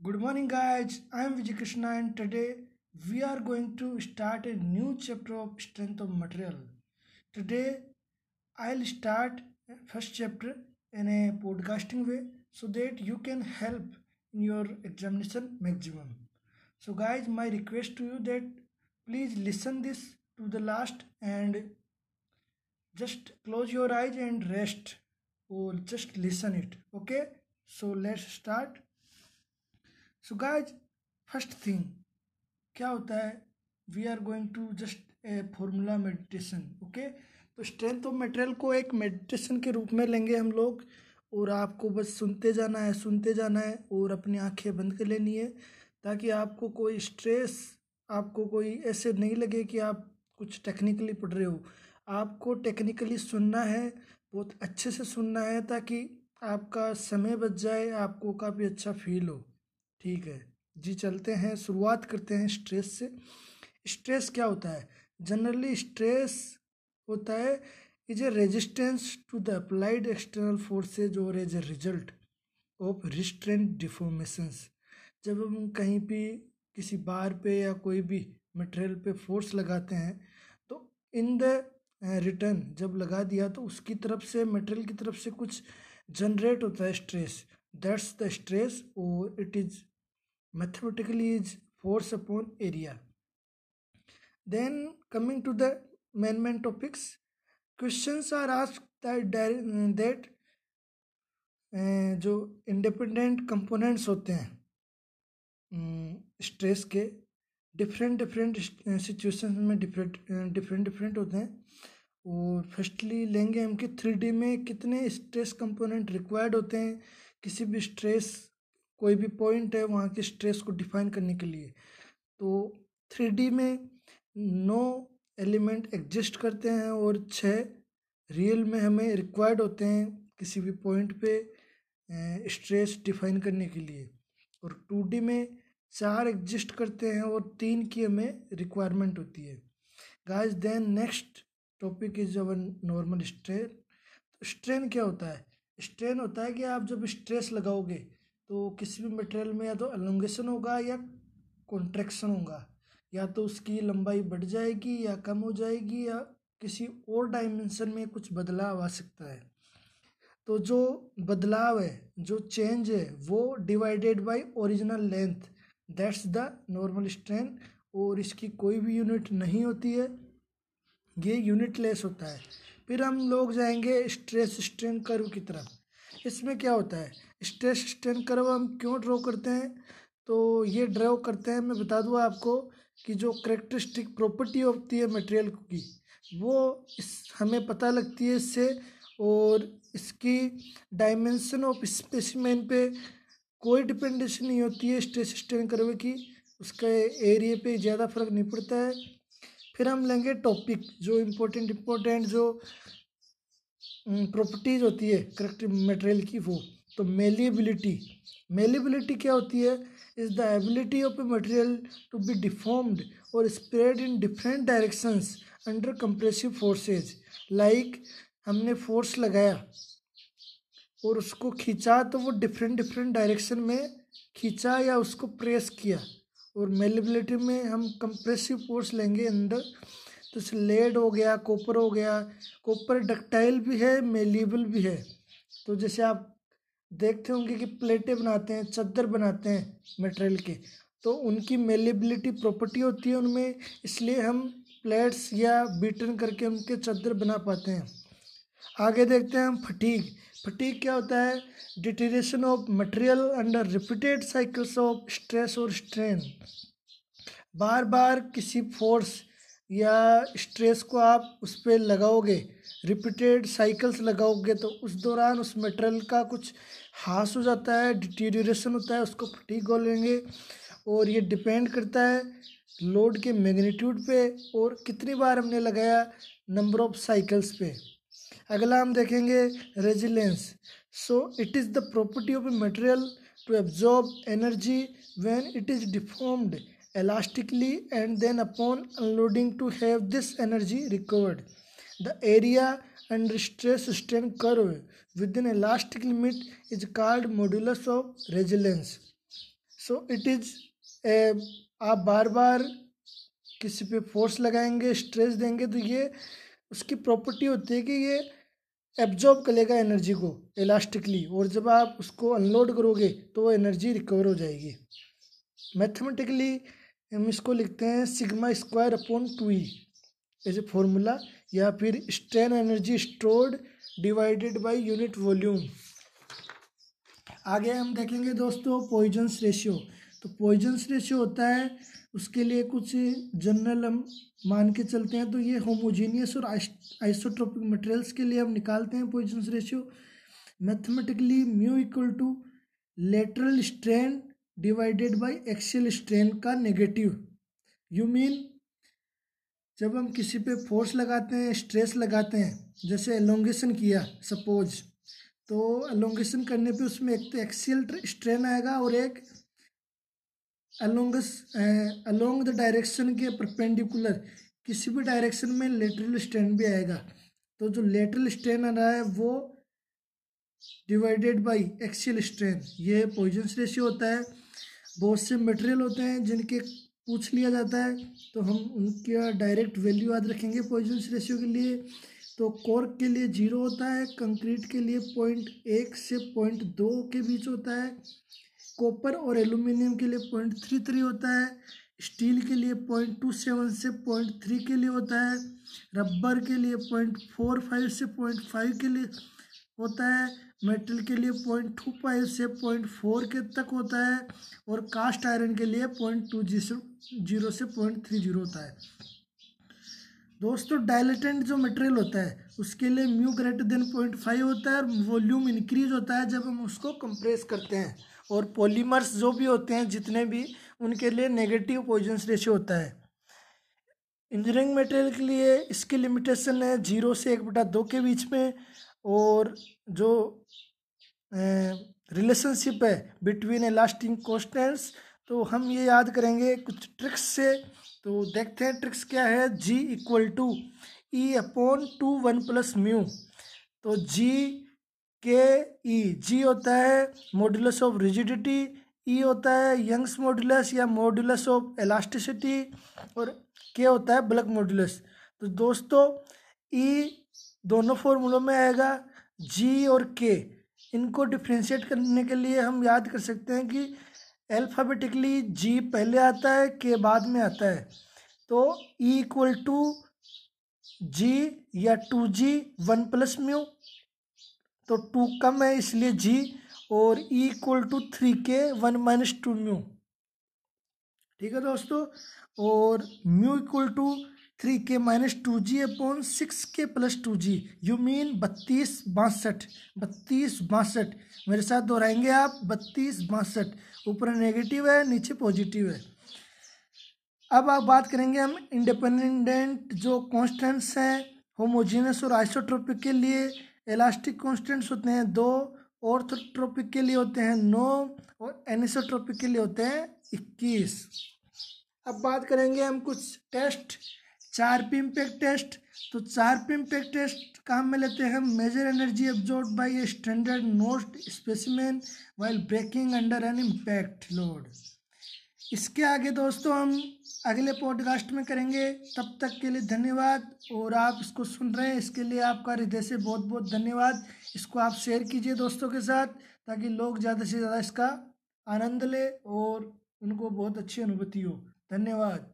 Good morning, guys. I am Vijay Krishna, and today we are going to start a new chapter of Strength of Material. Today, I'll start first chapter in a podcasting way so that you can help in your examination maximum. So, guys, my request to you that please listen this to the last and just close your eyes and rest or just listen it. Okay? So let's start. So guys first thing क्या होता है? We are going to just a formula meditation okay तो strength of material को एक meditation के रूप में लेंगे हम लोग, और आपको बस सुनते जाना है, सुनते जाना है, और अपनी आँखें बंद कर लेनी है, ताकि आपको कोई स्ट्रेस आपको कोई ऐसे नहीं लगे कि आप कुछ टेक्निकली पढ़ रहे हो। आपको टेक्निकली सुनना है, बहुत अच्छे से सुनना है, ताकि आपका समय बच जाए, आपको काफ़ी अच्छा फील हो। ठीक है। जी, चलते हैं, शुरुआत करते हैं स्ट्रेस से। स्ट्रेस क्या होता है? जनरली स्ट्रेस होता है, is a resistance to the applied external forces और as a result of restraint deformations. जब हम कहीं भी किसी बार पे या कोई भी मटेरियल पे फोर्स लगाते हैं तो इन द रिटर्न जब लगा दिया तो उसकी तरफ़ से, मटेरियल की तरफ़ से कुछ जनरेट होता है स्ट्रेस। दैट्स द स्ट्रेस और it is mathematically is force upon area. Then coming to the main main topics, questions are asked that that जो इंडिपेंडेंट कंपोनेंट्स होते हैं स्ट्रेस के डिफरेंट डिफरेंट सिचुएशन में डिफरेंट डिफरेंट डिफरेंट होते हैं। और firstly लेंगे हम कि थ्री डी में कितने स्ट्रेस कंपोनेंट रिक्वायर्ड होते हैं, किसी भी स्ट्रेस कोई भी पॉइंट है वहाँ के स्ट्रेस को डिफाइन करने के लिए। तो थ्री में नौ एलिमेंट एग्जिस्ट करते हैं और छः रियल में हमें रिक्वायर्ड होते हैं किसी भी पॉइंट पे स्ट्रेस डिफाइन करने के लिए। और टू में चार एग्जिस्ट करते हैं और तीन की हमें रिक्वायरमेंट होती है। Guys, then next topic is our normal strain. तो स्ट्रेन क्या होता है? स्ट्रेन होता है कि आप जब स्ट्रेस लगाओगे तो किसी भी मटेरियल में या तो एलोंगेशन होगा या कॉन्ट्रैक्शन होगा, या तो उसकी लंबाई बढ़ जाएगी या कम हो जाएगी या किसी और डायमेंशन में कुछ बदलाव आ सकता है। तो जो बदलाव है, जो चेंज है, वो divided by original length that's the normal strain और इसकी कोई भी यूनिट नहीं होती है, ये यूनिट लेस होता है। फिर हम लोग जाएँगे स्ट्रेस स्ट्रेन कर्व की तरफ़। इसमें क्या होता है? स्ट्रेस स्ट्रेन कर्व हम क्यों ड्रॉ करते हैं? तो ये ड्रॉ करते हैं, मैं बता दूँ आपको कि जो करेक्टरिस्टिक प्रॉपर्टी होती है मटेरियल की, वो इस, हमें पता लगती है इससे और इसकी डायमेंशन ऑफ़ स्पेसिमेन पे कोई डिपेंडेंसी नहीं होती है स्ट्रेस स्ट्रेन कर्व की, उसका एरिया पे ज़्यादा फ़र्क नहीं पड़ता है। फिर हम लेंगे टॉपिक जो इम्पोर्टेंट इम्पोर्टेंट जो प्रॉपर्टीज़ होती है करेक्ट मटेरियल की वो तो मेलिबिलिटी मेलिबिलिटी क्या होती है? Is the ability of a material to be deformed और spread in different directions under compressive forces like हमने फोर्स लगाया और उसको खींचा तो वो डिफरेंट डिफरेंट डायरेक्शन में खींचा या उसको प्रेस किया और मेलिबिलिटी में हम कंप्रेसिव फोर्स लेंगे अंदर तो लेड हो गया, कॉपर हो गया। कॉपर डक्टाइल भी है, मेलिबल भी है। तो जैसे आप देखते होंगे कि प्लेटें बनाते हैं, चद्दर बनाते हैं मटेरियल के तो उनकी मेलेबिलिटी प्रॉपर्टी होती है उनमें, इसलिए हम प्लेट्स या बीटन करके उनके चद्दर बना पाते हैं। आगे देखते हैं हम फटीक फटीक क्या होता है? Deterioration of material under repeated cycles of stress और स्ट्रेन बार बार किसी फोर्स या स्ट्रेस को आप उस पर लगाओगे, रिपीटेड साइकिल्स लगाओगे तो उस दौरान उस मटेरियल का कुछ हास हो जाता है डिटीरिएशन होता है, उसको फटीक बोलेंगे और ये डिपेंड करता है लोड के मैग्नीट्यूड पे और कितनी बार हमने लगाया नंबर ऑफ़ साइकिल्स पे। अगला हम देखेंगे resilience. So it is the property of a material to absorb energy when it is deformed elastically and then upon unloading to have this energy recovered The area under stress strain curve within elastic limit is called modulus of resilience. So it is आप बार बार किसी पे force लगाएँगे stress देंगे तो ये उसकी प्रॉपर्टी होती है कि ये एब्जॉर्ब करेगा एनर्जी को इलास्टिकली और जब आप उसको अनलोड करोगे तो वो एनर्जी रिकवर हो जाएगी मैथमेटिकली हम इसको लिखते हैं sigma square upon two E. A formula या फिर strain energy stored divided by unit volume आगे हम देखेंगे दोस्तों पॉइजन्स रेशियो तो पॉइजन्स रेशियो होता है, उसके लिए कुछ जनरल हम मान के चलते हैं। तो ये होमोजीनियस और आइसोट्रोपिक मटेरियल्स के लिए हम निकालते हैं Poisson's ratio mathematically mu equal to lateral strain divided by axial strain का नेगेटिव। यू मीन, जब हम किसी पे फोर्स लगाते हैं, स्ट्रेस लगाते हैं, जैसे एलोंगेशन किया सपोज़ तो एलोंगेशन करने पे उसमें एक तो एक्सियल स्ट्रेन आएगा और एक अलोंगस अलोंग द डायरेक्शन के परपेंडिकुलर किसी भी डायरेक्शन में लेटरल स्ट्रेन भी आएगा। तो जो लेटरल स्ट्रेन आ रहा है, वो डिवाइडेड बाय एक्सियल स्ट्रेन ये पॉइजन्स रेशियो होता है। बहुत से मटेरियल होते हैं जिनके पूछ लिया जाता है तो हम उनका डायरेक्ट वैल्यू याद रखेंगे पॉइजन्स रेशियो के लिए। तो कोर्क के लिए ज़ीरो होता है कंक्रीट के लिए पॉइंट एक से पॉइंट दो के बीच होता है कॉपर और एल्यूमिनियम के लिए पॉइंट थ्री थ्री होता है स्टील के लिए पॉइंट टू सेवन से पॉइंट थ्री के लिए होता है रबर के लिए पॉइंट फोर फाइव से पॉइंट फाइव के लिए होता है मेटल के लिए पॉइंट टू फाइव से पॉइंट फोर के तक होता है और कास्ट आयरन के लिए पॉइंट टू ज़ीरो से पॉइंट थ्री ज़ीरो होता है। दोस्तों, डायलेटेंट जो मटेरियल होता है, उसके लिए mu greater than point five होता है और वॉल्यूम इंक्रीज होता है जब हम उसको कंप्रेस करते हैं। और पॉलीमर्स जो भी होते हैं, जितने भी, उनके लिए नेगेटिव पॉइजन्स रेशियो होता है। इंजीनियरिंग मटेरियल के लिए इसकी लिमिटेशन है ज़ीरो से एक बटा दो के बीच में। और जो रिलेशनशिप है बिटवीन ए लास्टिंग कॉन्स्टेंट्स तो हम ये याद करेंगे कुछ ट्रिक्स से। तो देखते हैं ट्रिक्स क्या है। G equal to E upon two one plus mu तो जी के ई जी होता है मॉड्यूलस ऑफ़ रिजिडिटी ई होता है यंग्स मॉड्यूलस या मॉड्यूलस ऑफ़ एलास्टिसिटी और के होता है ब्लक मॉड्यूलस तो दोस्तों ई e दोनों फॉर्मूलों में आएगा जी और के इनको डिफ्रेंशिएट करने के लिए हम याद कर सकते हैं कि अल्फ़ाबेटिकली जी पहले आता है के बाद में आता है। तो ई इक्वल टू जी या two G one plus mu तो टू कम है इसलिए जी और E equal to three K one minus two mu ठीक है दोस्तों? और mu equal to three K minus two G upon six K plus two G. You mean बत्तीस बासठ बत्तीस बासठ। मेरे साथ दोहराएँगे आप? बत्तीस बासठ। ऊपर नेगेटिव है, नीचे पॉजिटिव है। अब आप बात करेंगे हम इंडिपेंडेंट जो कॉन्स्टेंट्स हैं होमोजीनस और आइसोट्रोपिक के लिए। इलास्टिक कॉन्स्टेंट्स होते हैं दो ऑर्थोट्रोपिक के लिए होते हैं नौ और एनिसोट्रोपिक के लिए होते हैं इक्कीस। अब बात करेंगे हम कुछ टेस्ट चार पी इम्पैक्ट टेस्ट तो चार पी इम्पैक्ट टेस्ट काम में लेते हैं major energy absorb by a standard notch specimen while breaking under an impact load इसके आगे दोस्तों हम अगले पॉडकास्ट में करेंगे। तब तक के लिए धन्यवाद और आप इसको सुन रहे हैं। इसके लिए आपका हृदय से बहुत बहुत धन्यवाद। इसको आप शेयर कीजिए दोस्तों के साथ ताकि लोग ज़्यादा से ज़्यादा इसका आनंद ले और उनको बहुत अच्छी अनुभूति हो। धन्यवाद।